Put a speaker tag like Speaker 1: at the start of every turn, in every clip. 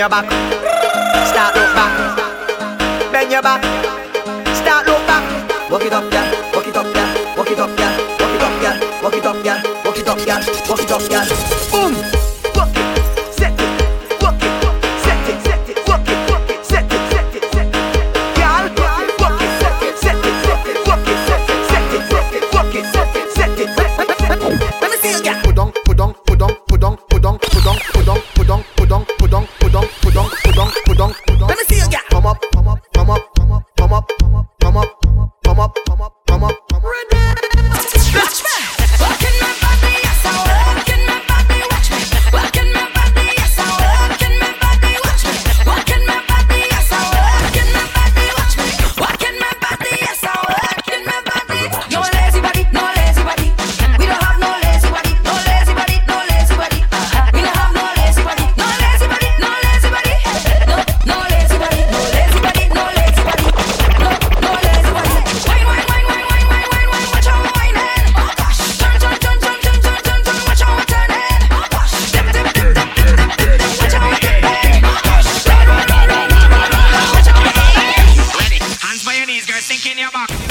Speaker 1: your back, start look back. Bend your back, start look back. Walk it up, girl. Walk it up, girl. Walk it up, girl. Walk it up, girl. Walk it up, girl. Walk it up, girl. Walk it up. Boom. Walk it, set it. Walk it, set it, set it. Walk it, walk it, set it, set it, walk it. Walk it, set it, set it, set it. Let me see you, girl.
Speaker 2: Put on, put on.
Speaker 3: sinking your back.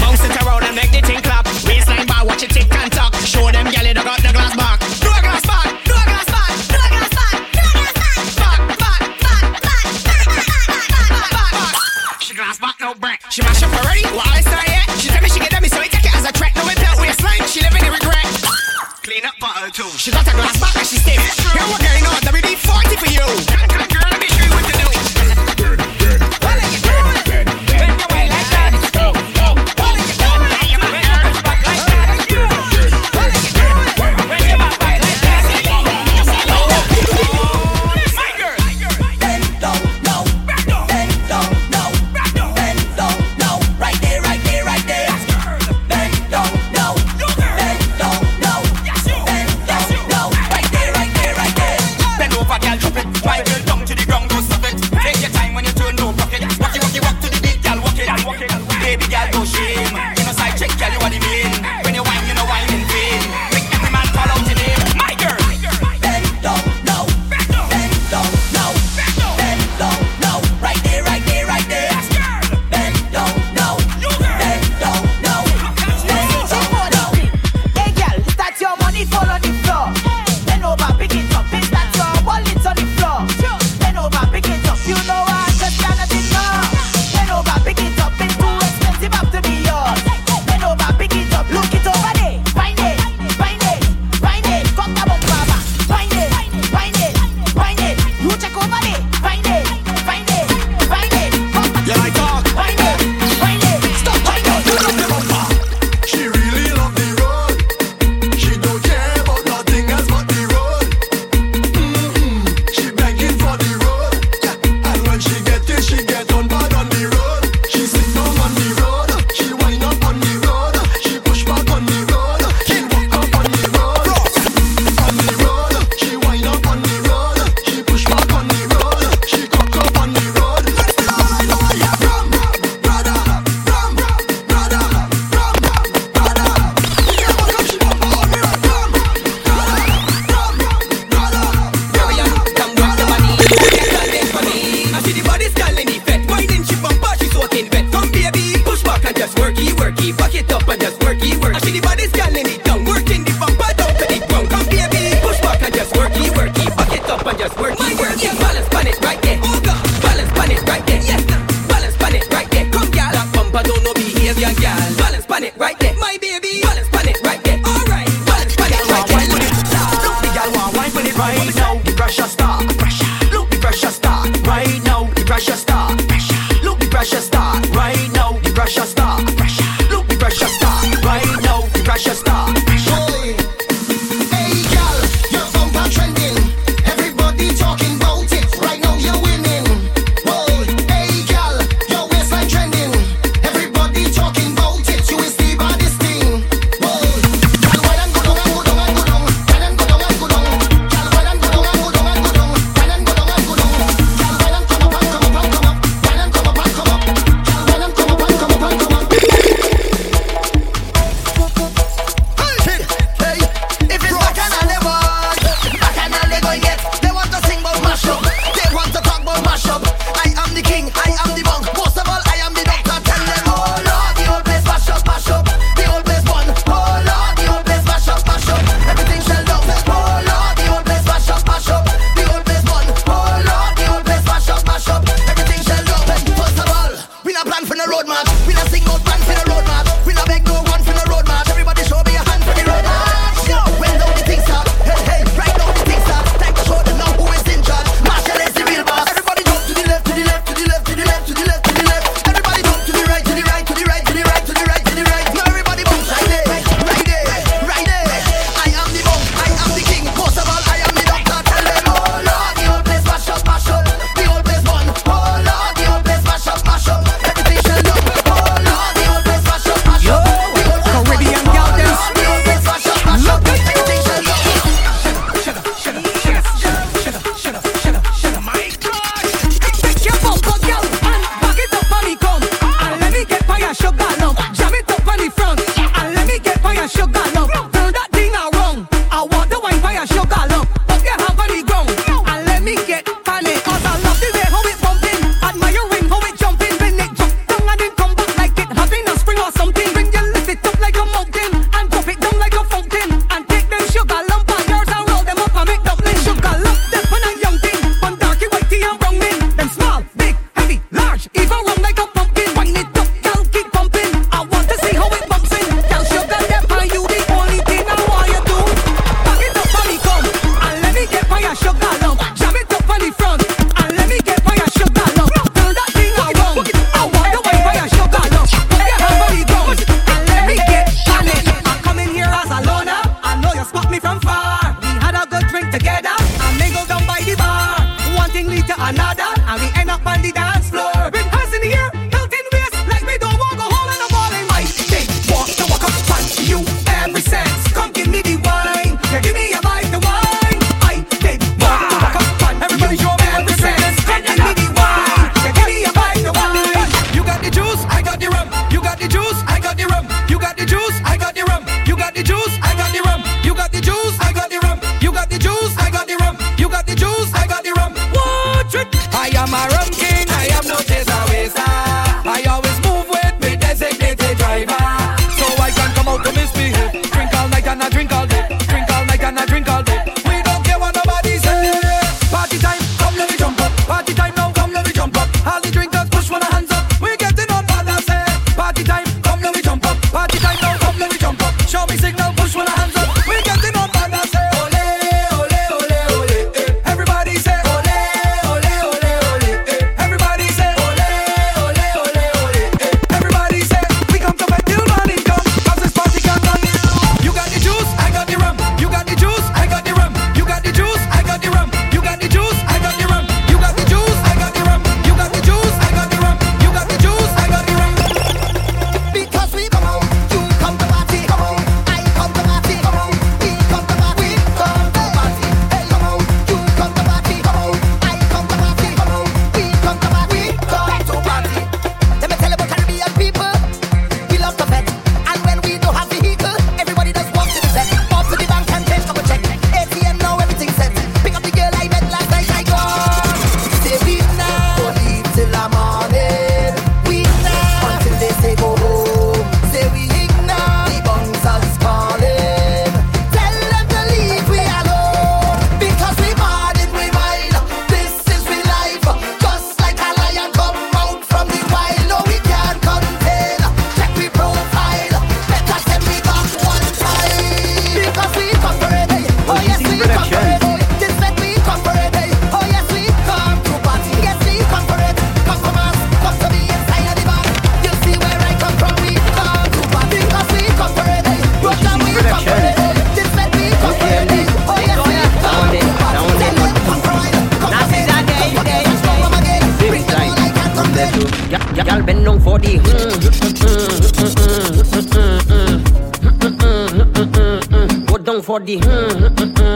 Speaker 3: for
Speaker 4: the. Mm, mm, mm,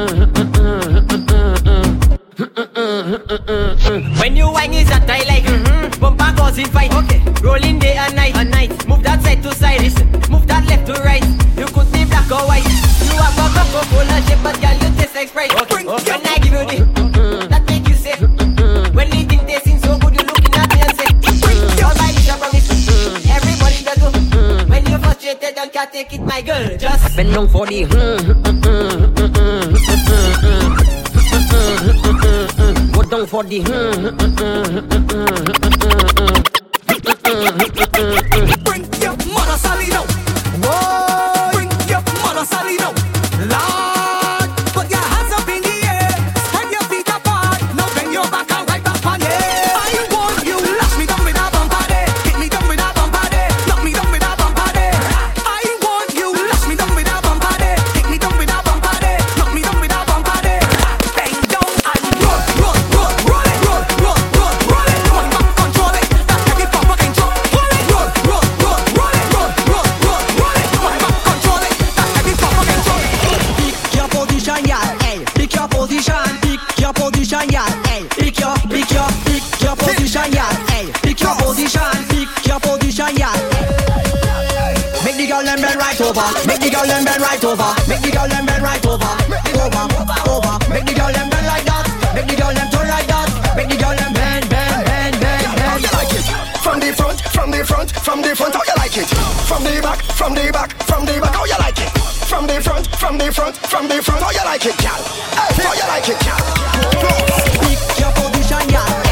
Speaker 5: Bring your mother salido. Whoa. Bring your mother
Speaker 6: salido. over. Make the girl them bend right over. Make the girl them bend right over. Over, over. Make the girl them bend like that. Make the girl them turn like that. Make the girl them bend, bend, bend, bend, bend.
Speaker 7: How you like it? From the front, from the front, from the front. How you like it? From the back, from the back, from the back. How you like it? From the front, from the front, from the front. How you like it, gal? Hey, how you like it, gal?
Speaker 6: Pick your position,
Speaker 8: gal.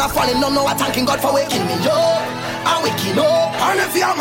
Speaker 8: and
Speaker 5: I'm
Speaker 7: falling. No, no, I'm
Speaker 5: thanking God for waking me up. I'm waking up.
Speaker 7: And if you're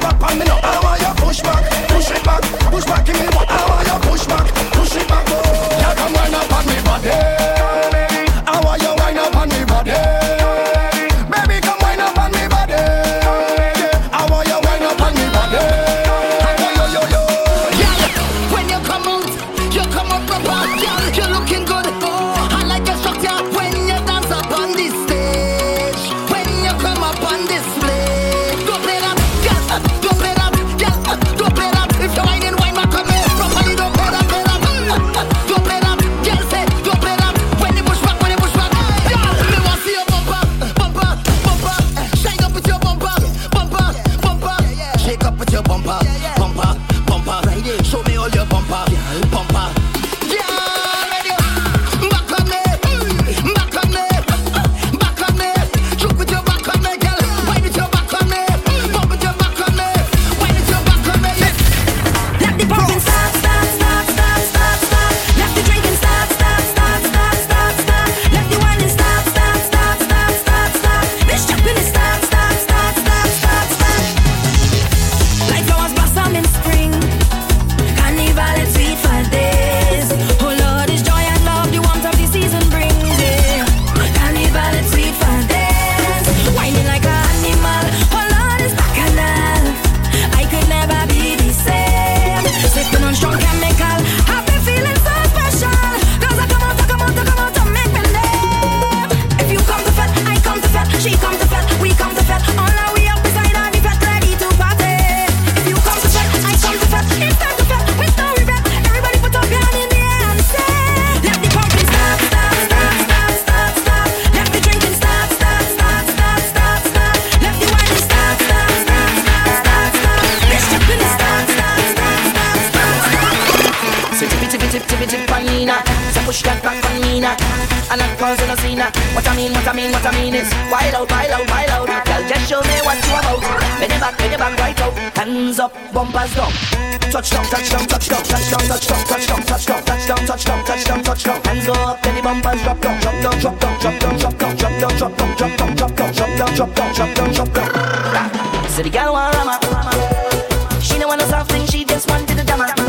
Speaker 7: back on me
Speaker 2: now. what I mean is wild out, wild out, wild out. Girl, just show me what you about. Bend your back, bend your back right out. Hands up, bumpers down. Touchdown, touchdown, touchdown, touchdown, touchdown, touchdown, touchdown, touchdown, touchdown, touchdown, touchdown. Hands go up, then the bumpers drop down, drop down, drop down, drop down, drop down, drop down, drop down, drop down, drop down, drop down, drop down, drop down, drop down. So the girl want rama, she don't want no soft thing, she just wanted a dama.